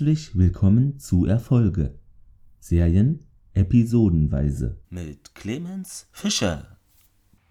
Herzlich willkommen zu Erfolge. Serien episodenweise. Mit Clemens Fischer.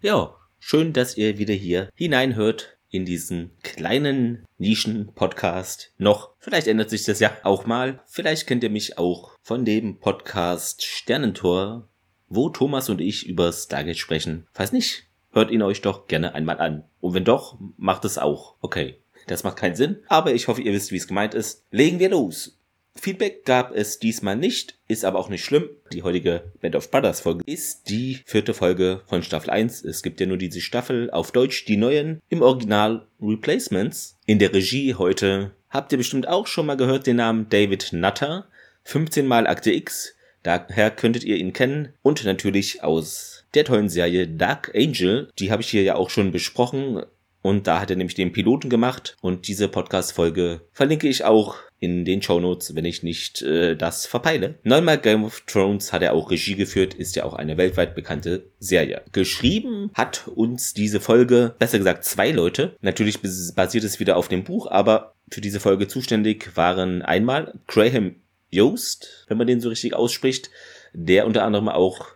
Ja, schön, dass ihr wieder hier hineinhört in diesen kleinen Nischen-Podcast. Noch, vielleicht ändert sich das ja auch mal. Vielleicht kennt ihr mich auch von dem Podcast Sternentor, wo Thomas und ich über Stargate sprechen. Falls nicht, hört ihn euch doch gerne einmal an. Und wenn doch, macht es auch. Okay. Das macht keinen Sinn, aber ich hoffe, ihr wisst, wie es gemeint ist. Legen wir los. Feedback gab es diesmal nicht, ist aber auch nicht schlimm. Die heutige Band of Brothers Folge ist die vierte Folge von Staffel 1. Es gibt ja nur diese Staffel auf Deutsch, die neuen, im Original Replacements. In der Regie heute habt ihr bestimmt auch schon mal gehört den Namen David Nutter. 15 mal Akte X, daher könntet ihr ihn kennen. Und natürlich aus der tollen Serie Dark Angel, die habe ich hier ja auch schon besprochen. Und da hat er nämlich den Piloten gemacht und diese Podcast-Folge verlinke ich auch in den Show Notes, wenn ich nicht äh, das verpeile. Neunmal Game of Thrones hat er auch Regie geführt, ist ja auch eine weltweit bekannte Serie. Geschrieben hat uns diese Folge, besser gesagt zwei Leute. Natürlich basiert es wieder auf dem Buch, aber für diese Folge zuständig waren einmal Graham Yost, wenn man den so richtig ausspricht, der unter anderem auch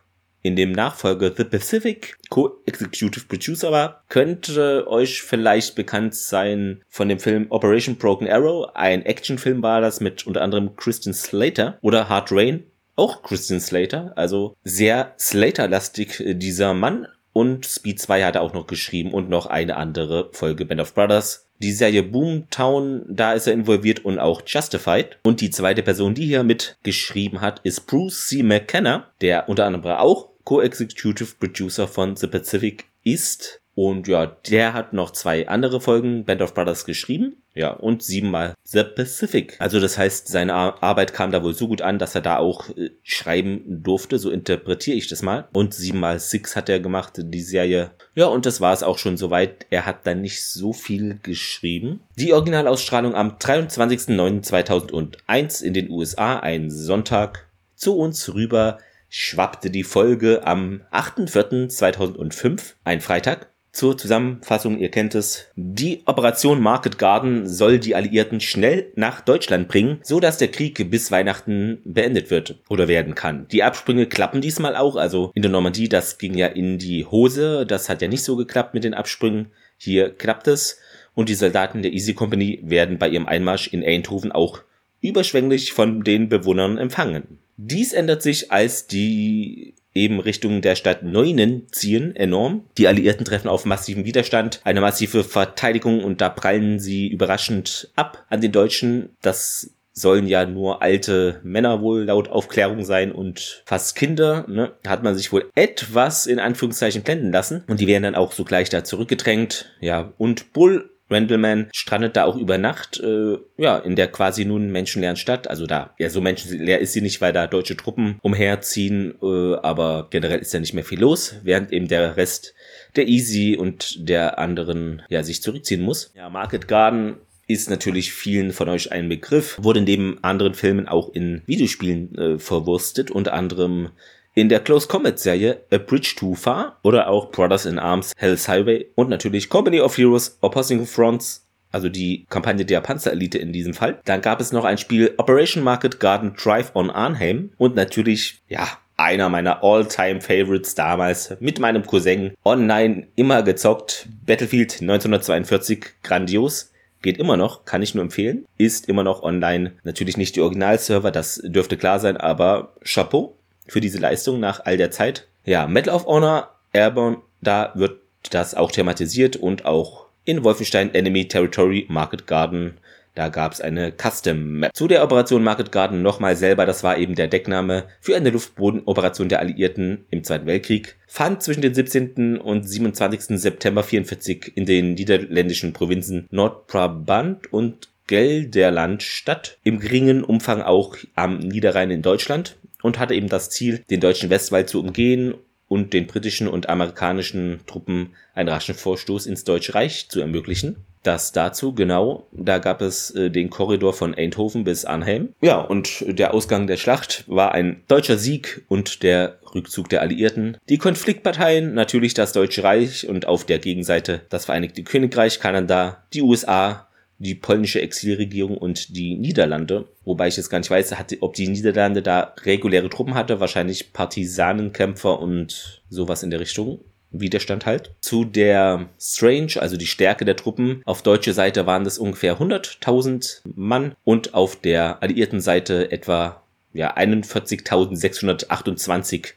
in dem Nachfolger The Pacific Co-Executive Producer war, könnte euch vielleicht bekannt sein von dem Film Operation Broken Arrow. Ein Actionfilm war das mit unter anderem Christian Slater oder Hard Rain. Auch Christian Slater, also sehr Slater-lastig äh, dieser Mann. Und Speed 2 hat er auch noch geschrieben und noch eine andere Folge Band of Brothers. Die Serie Boomtown, da ist er involviert und auch Justified. Und die zweite Person, die hier mitgeschrieben hat, ist Bruce C. McKenna, der unter anderem auch Co-Executive Producer von The Pacific ist. Und ja, der hat noch zwei andere Folgen Band of Brothers geschrieben. Ja, und siebenmal The Pacific. Also das heißt, seine Arbeit kam da wohl so gut an, dass er da auch äh, schreiben durfte. So interpretiere ich das mal. Und siebenmal Six hat er gemacht, die Serie. Ja, und das war es auch schon soweit. Er hat dann nicht so viel geschrieben. Die Originalausstrahlung am 23.09.2001 in den USA, ein Sonntag, zu uns rüber schwappte die Folge am 8.4.2005, ein Freitag. Zur Zusammenfassung, ihr kennt es. Die Operation Market Garden soll die Alliierten schnell nach Deutschland bringen, so dass der Krieg bis Weihnachten beendet wird oder werden kann. Die Absprünge klappen diesmal auch, also in der Normandie, das ging ja in die Hose, das hat ja nicht so geklappt mit den Absprüngen. Hier klappt es und die Soldaten der Easy Company werden bei ihrem Einmarsch in Eindhoven auch überschwänglich von den Bewohnern empfangen. Dies ändert sich, als die eben Richtung der Stadt Neunen ziehen, enorm. Die Alliierten treffen auf massiven Widerstand, eine massive Verteidigung und da prallen sie überraschend ab an den Deutschen. Das sollen ja nur alte Männer wohl laut Aufklärung sein und fast Kinder. Ne? Da hat man sich wohl etwas in Anführungszeichen blenden lassen und die werden dann auch sogleich da zurückgedrängt. Ja, und Bull Randleman strandet da auch über Nacht, äh, ja, in der quasi nun menschenleeren Stadt. Also da, ja, so menschenleer ist sie nicht, weil da deutsche Truppen umherziehen, äh, aber generell ist ja nicht mehr viel los, während eben der Rest der Easy und der anderen, ja, sich zurückziehen muss. Ja, Market Garden ist natürlich vielen von euch ein Begriff, wurde neben anderen Filmen auch in Videospielen äh, verwurstet, unter anderem in der Close Combat Serie A Bridge Too Far oder auch Brothers in Arms Hell's Highway und natürlich Company of Heroes Opposing Fronts, also die Kampagne der Panzerelite in diesem Fall. Dann gab es noch ein Spiel Operation Market Garden Drive on Arnhem und natürlich, ja, einer meiner All-Time Favorites damals mit meinem Cousin online immer gezockt. Battlefield 1942, grandios geht immer noch, kann ich nur empfehlen, ist immer noch online. Natürlich nicht die Originalserver, das dürfte klar sein, aber Chapeau für diese Leistung nach all der Zeit. Ja, Medal of Honor, Airborne, da wird das auch thematisiert und auch in Wolfenstein Enemy Territory Market Garden, da gab es eine Custom Map. Zu der Operation Market Garden nochmal selber, das war eben der Deckname für eine Luftbodenoperation der Alliierten im Zweiten Weltkrieg, fand zwischen dem 17. und 27. September 44 in den niederländischen Provinzen Nordbrabant und Gelderland statt, im geringen Umfang auch am Niederrhein in Deutschland und hatte eben das Ziel, den deutschen Westwall zu umgehen und den britischen und amerikanischen Truppen einen raschen Vorstoß ins Deutsche Reich zu ermöglichen. Das dazu, genau, da gab es äh, den Korridor von Eindhoven bis Arnhem. Ja, und der Ausgang der Schlacht war ein deutscher Sieg und der Rückzug der Alliierten. Die Konfliktparteien, natürlich das Deutsche Reich und auf der Gegenseite das Vereinigte Königreich, Kanada, die USA, die polnische Exilregierung und die Niederlande. Wobei ich jetzt gar nicht weiß, ob die Niederlande da reguläre Truppen hatte, wahrscheinlich Partisanenkämpfer und sowas in der Richtung. Widerstand halt. Zu der Strange, also die Stärke der Truppen. Auf deutsche Seite waren das ungefähr 100.000 Mann und auf der alliierten Seite etwa ja, 41.628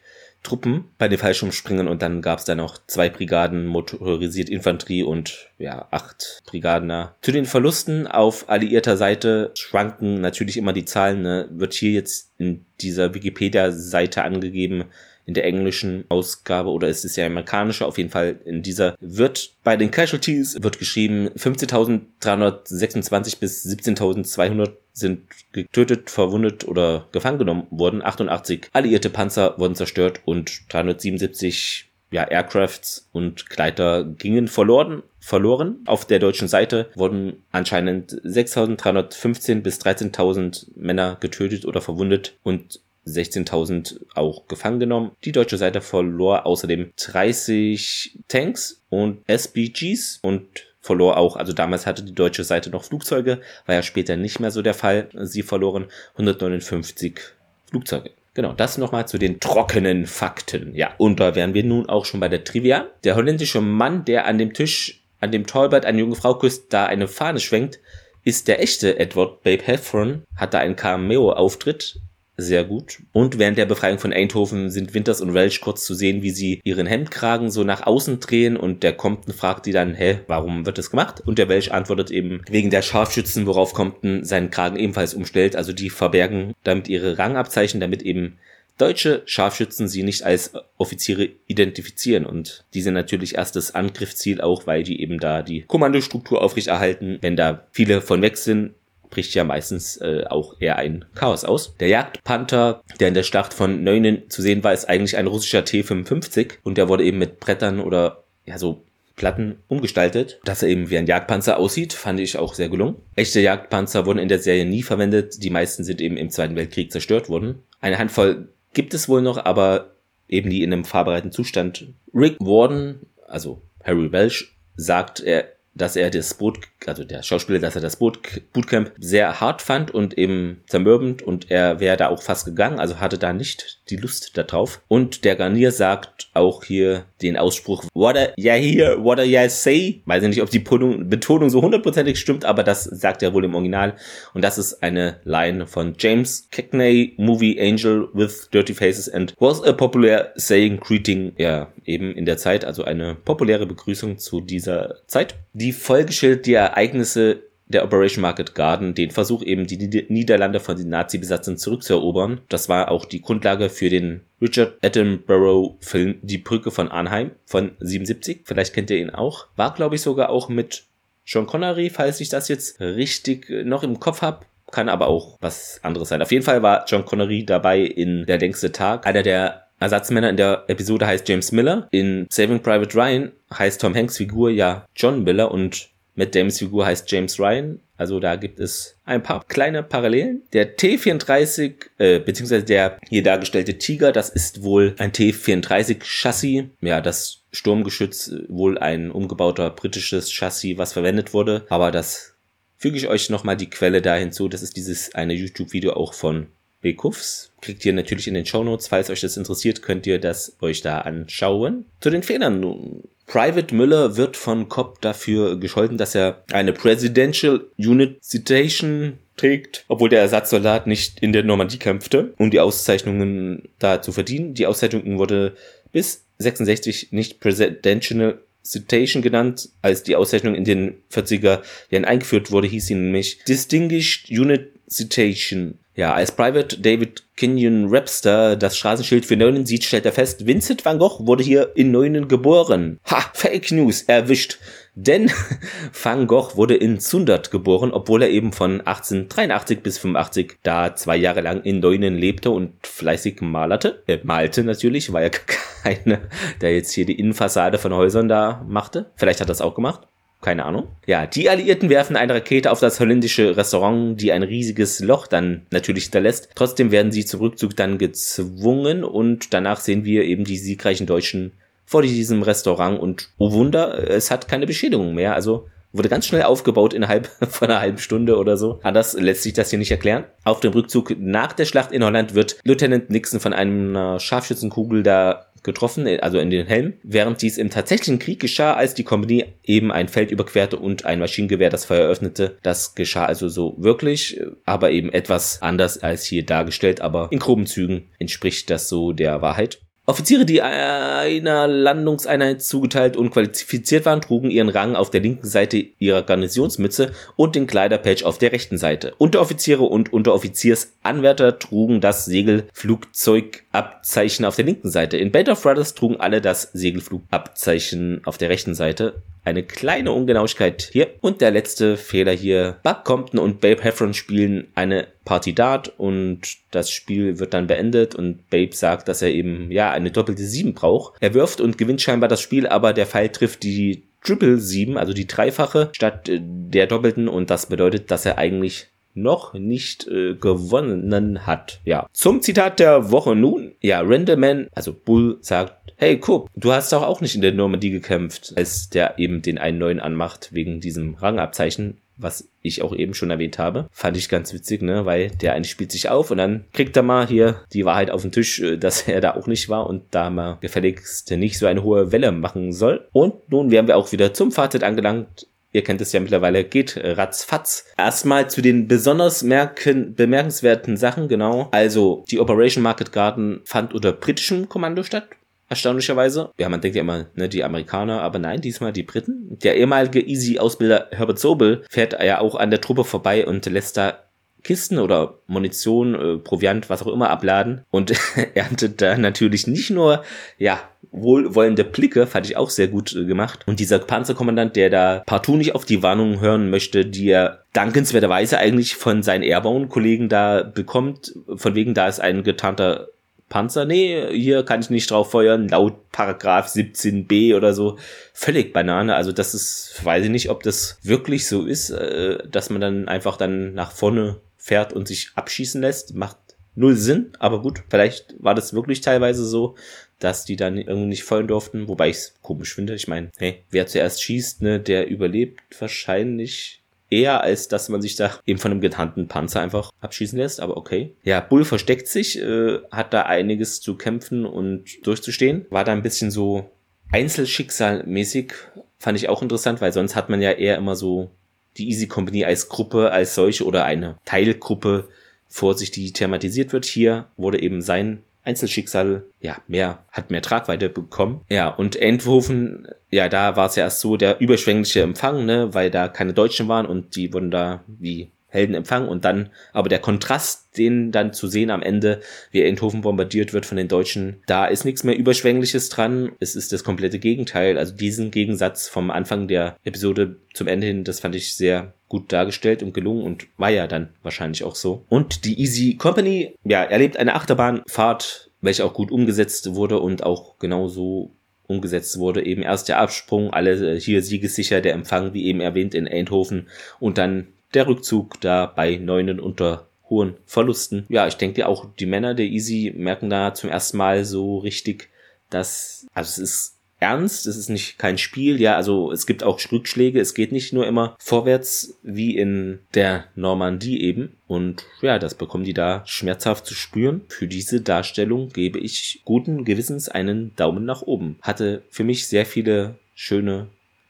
Truppen bei den Fallschirmspringen und dann gab es da noch zwei Brigaden motorisiert Infanterie und ja, acht Brigadener. Zu den Verlusten auf alliierter Seite schwanken natürlich immer die Zahlen, ne? wird hier jetzt in dieser Wikipedia-Seite angegeben, in der englischen Ausgabe oder ist es ja amerikanische, auf jeden Fall in dieser wird bei den Casualties wird geschrieben 15.326 bis 17.200 sind getötet, verwundet oder gefangen genommen worden. 88 alliierte Panzer wurden zerstört und 377 ja, Aircrafts und Gleiter gingen verloren. Verloren. Auf der deutschen Seite wurden anscheinend 6.315 bis 13.000 Männer getötet oder verwundet und 16.000 auch gefangen genommen. Die deutsche Seite verlor außerdem 30 Tanks und SBGs und verlor auch, also damals hatte die deutsche Seite noch Flugzeuge, war ja später nicht mehr so der Fall. Sie verloren 159 Flugzeuge. Genau, das nochmal zu den trockenen Fakten. Ja, und da wären wir nun auch schon bei der Trivia. Der holländische Mann, der an dem Tisch, an dem Talbot eine junge Frau küsst, da eine Fahne schwenkt, ist der echte Edward Babe Heffron, hat da einen Cameo-Auftritt sehr gut. Und während der Befreiung von Eindhoven sind Winters und Welch kurz zu sehen, wie sie ihren Hemdkragen so nach außen drehen und der Compton fragt die dann, hä, warum wird das gemacht? Und der Welch antwortet eben wegen der Scharfschützen, worauf Compton seinen Kragen ebenfalls umstellt. Also die verbergen damit ihre Rangabzeichen, damit eben deutsche Scharfschützen sie nicht als Offiziere identifizieren und die sind natürlich erstes Angriffsziel auch, weil die eben da die Kommandostruktur aufrechterhalten. Wenn da viele von weg sind, bricht ja meistens äh, auch eher ein Chaos aus. Der Jagdpanther, der in der Schlacht von Neunen zu sehen war, ist eigentlich ein russischer T-55 und der wurde eben mit Brettern oder ja so Platten umgestaltet, dass er eben wie ein Jagdpanzer aussieht, fand ich auch sehr gelungen. Echte Jagdpanzer wurden in der Serie nie verwendet, die meisten sind eben im Zweiten Weltkrieg zerstört worden. Eine Handvoll gibt es wohl noch, aber eben die in einem fahrbereiten Zustand. Rick Warden, also Harry Welsh, sagt, er dass er das Boot, also der Schauspieler, dass er das Boot, Bootcamp sehr hart fand und eben zermürbend und er wäre da auch fast gegangen, also hatte da nicht die Lust darauf. Und der Garnier sagt auch hier den Ausspruch, what are you here, what are you say? Weiß ich nicht, ob die Betonung so hundertprozentig stimmt, aber das sagt er wohl im Original. Und das ist eine Line von James Cagney, Movie Angel with Dirty Faces and was a popular saying greeting, ja, eben in der Zeit, also eine populäre Begrüßung zu dieser Zeit. Die Folge schildert die Ereignisse der Operation Market Garden, den Versuch eben die Niederlande von den Nazi-Besatzern zurückzuerobern. Das war auch die Grundlage für den Richard Attenborough Film Die Brücke von Arnheim von 77. Vielleicht kennt ihr ihn auch. War glaube ich sogar auch mit Sean Connery, falls ich das jetzt richtig noch im Kopf habe. Kann aber auch was anderes sein. Auf jeden Fall war John Connery dabei in Der längste Tag. Einer der Ersatzmänner in der Episode heißt James Miller. In Saving Private Ryan heißt Tom Hanks Figur ja John Miller und Matt Damon's Figur heißt James Ryan. Also da gibt es ein paar kleine Parallelen. Der T34, äh, beziehungsweise der hier dargestellte Tiger, das ist wohl ein T34 Chassis. Ja, das Sturmgeschütz wohl ein umgebauter britisches Chassis, was verwendet wurde. Aber das füge ich euch nochmal die Quelle da hinzu. Das ist dieses eine YouTube-Video auch von Bekufs. Kriegt ihr natürlich in den Show Notes. Falls euch das interessiert, könnt ihr das euch da anschauen. Zu den Fehlern nun. Private Müller wird von Cobb dafür gescholten, dass er eine Presidential Unit Citation trägt, obwohl der Ersatzsoldat nicht in der Normandie kämpfte, um die Auszeichnungen da zu verdienen. Die Auszeichnung wurde bis 66 nicht Presidential Citation genannt. Als die Auszeichnung in den 40er Jahren eingeführt wurde, hieß sie nämlich Distinguished Unit Citation. Ja, als Private David Kenyon Webster das Straßenschild für Neunen sieht, stellt er fest, Vincent van Gogh wurde hier in Neunen geboren. Ha, Fake News, erwischt. Denn Van Gogh wurde in Zundert geboren, obwohl er eben von 1883 bis 85 da zwei Jahre lang in Neunen lebte und fleißig malerte. Er malte natürlich, war ja keine, der jetzt hier die Innenfassade von Häusern da machte. Vielleicht hat er es auch gemacht. Keine Ahnung. Ja, die Alliierten werfen eine Rakete auf das holländische Restaurant, die ein riesiges Loch dann natürlich hinterlässt. Trotzdem werden sie zum Rückzug dann gezwungen und danach sehen wir eben die siegreichen Deutschen vor diesem Restaurant und oh Wunder, es hat keine Beschädigung mehr. Also wurde ganz schnell aufgebaut innerhalb von einer halben Stunde oder so. Anders lässt sich das hier nicht erklären. Auf dem Rückzug nach der Schlacht in Holland wird Lieutenant Nixon von einer Scharfschützenkugel da getroffen, also in den Helm, während dies im tatsächlichen Krieg geschah, als die Kompanie eben ein Feld überquerte und ein Maschinengewehr das Feuer öffnete. Das geschah also so wirklich, aber eben etwas anders als hier dargestellt, aber in groben Zügen entspricht das so der Wahrheit. Offiziere, die einer Landungseinheit zugeteilt und qualifiziert waren, trugen ihren Rang auf der linken Seite ihrer Garnisonsmütze und den Kleiderpatch auf der rechten Seite. Unteroffiziere und Unteroffiziersanwärter trugen das Segelflugzeugabzeichen auf der linken Seite. In Band of Brothers trugen alle das Segelflugabzeichen auf der rechten Seite eine kleine Ungenauigkeit hier. Und der letzte Fehler hier. Buck Compton und Babe Heffron spielen eine Party Dart und das Spiel wird dann beendet und Babe sagt, dass er eben, ja, eine doppelte 7 braucht. Er wirft und gewinnt scheinbar das Spiel, aber der Pfeil trifft die Triple 7, also die dreifache, statt äh, der doppelten und das bedeutet, dass er eigentlich noch nicht äh, gewonnen hat. Ja. Zum Zitat der Woche nun. Ja, Randleman, also Bull sagt, hey Coop, du hast doch auch nicht in der Normandie gekämpft, als der eben den einen neuen anmacht wegen diesem Rangabzeichen was ich auch eben schon erwähnt habe. Fand ich ganz witzig, ne, weil der eine spielt sich auf und dann kriegt er mal hier die Wahrheit auf den Tisch, äh, dass er da auch nicht war und da mal gefälligst nicht so eine hohe Welle machen soll. Und nun wären wir auch wieder zum Fazit angelangt. Ihr kennt es ja mittlerweile, geht ratzfatz. Erstmal zu den besonders merken, bemerkenswerten Sachen, genau. Also, die Operation Market Garden fand unter britischem Kommando statt. Erstaunlicherweise. Ja, man denkt ja immer, ne, die Amerikaner, aber nein, diesmal die Briten. Der ehemalige Easy-Ausbilder Herbert Sobel fährt ja auch an der Truppe vorbei und lässt da Kisten oder Munition, äh, Proviant, was auch immer abladen und erntet da natürlich nicht nur, ja, wohlwollende Blicke, fand ich auch sehr gut äh, gemacht. Und dieser Panzerkommandant, der da partout nicht auf die Warnungen hören möchte, die er dankenswerterweise eigentlich von seinen Airborne-Kollegen da bekommt, von wegen da ist ein getarnter Panzer, nee, hier kann ich nicht drauf feuern, laut Paragraph 17b oder so. Völlig Banane. Also das ist, weiß ich nicht, ob das wirklich so ist, äh, dass man dann einfach dann nach vorne fährt und sich abschießen lässt. Macht null Sinn, aber gut, vielleicht war das wirklich teilweise so, dass die dann irgendwie nicht feuern durften, wobei ich es komisch finde. Ich meine, hey, wer zuerst schießt, ne, der überlebt wahrscheinlich eher, als dass man sich da eben von einem getarnten Panzer einfach abschießen lässt, aber okay. Ja, Bull versteckt sich, äh, hat da einiges zu kämpfen und durchzustehen. War da ein bisschen so Einzelschicksalmäßig, fand ich auch interessant, weil sonst hat man ja eher immer so die Easy Company als Gruppe, als solche oder eine Teilgruppe vor sich, die thematisiert wird. Hier wurde eben sein Einzelschicksal, ja, mehr, hat mehr Tragweite bekommen. Ja, und Endhofen, ja, da war es ja erst so der überschwängliche Empfang, ne, weil da keine Deutschen waren und die wurden da wie Helden empfangen und dann, aber der Kontrast, den dann zu sehen am Ende, wie Endhofen bombardiert wird von den Deutschen, da ist nichts mehr Überschwängliches dran. Es ist das komplette Gegenteil. Also diesen Gegensatz vom Anfang der Episode zum Ende hin, das fand ich sehr gut dargestellt und gelungen und war ja dann wahrscheinlich auch so. Und die Easy Company, ja, erlebt eine Achterbahnfahrt, welche auch gut umgesetzt wurde und auch genauso umgesetzt wurde. Eben erst der Absprung, alle äh, hier siegessicher, der Empfang, wie eben erwähnt, in Eindhoven und dann der Rückzug da bei Neunen unter hohen Verlusten. Ja, ich denke auch die Männer der Easy merken da zum ersten Mal so richtig, dass, also es ist ernst, es ist nicht kein Spiel, ja, also es gibt auch Rückschläge, es geht nicht nur immer vorwärts wie in der Normandie eben und ja, das bekommen die da schmerzhaft zu spüren. Für diese Darstellung gebe ich guten Gewissens einen Daumen nach oben. Hatte für mich sehr viele schöne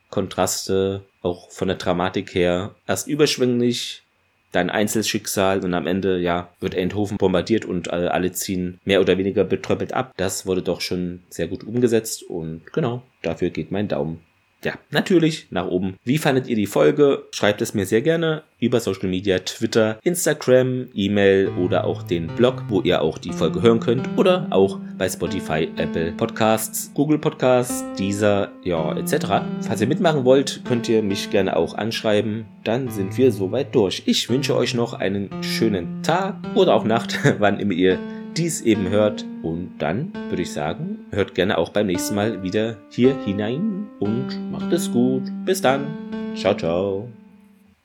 Kontraste, auch von der Dramatik her. Erst überschwänglich, dein Einzelschicksal und am Ende, ja, wird Eindhoven bombardiert und alle ziehen mehr oder weniger betröppelt ab. Das wurde doch schon sehr gut umgesetzt und genau, dafür geht mein Daumen ja, natürlich nach oben. Wie fandet ihr die Folge? Schreibt es mir sehr gerne über Social Media, Twitter, Instagram, E-Mail oder auch den Blog, wo ihr auch die Folge hören könnt oder auch bei Spotify, Apple Podcasts, Google Podcasts, Deezer, ja, etc. Falls ihr mitmachen wollt, könnt ihr mich gerne auch anschreiben. Dann sind wir soweit durch. Ich wünsche euch noch einen schönen Tag oder auch Nacht, wann immer ihr dies eben hört. Und dann würde ich sagen, hört gerne auch beim nächsten Mal wieder hier hinein und macht es gut. Bis dann. Ciao, ciao.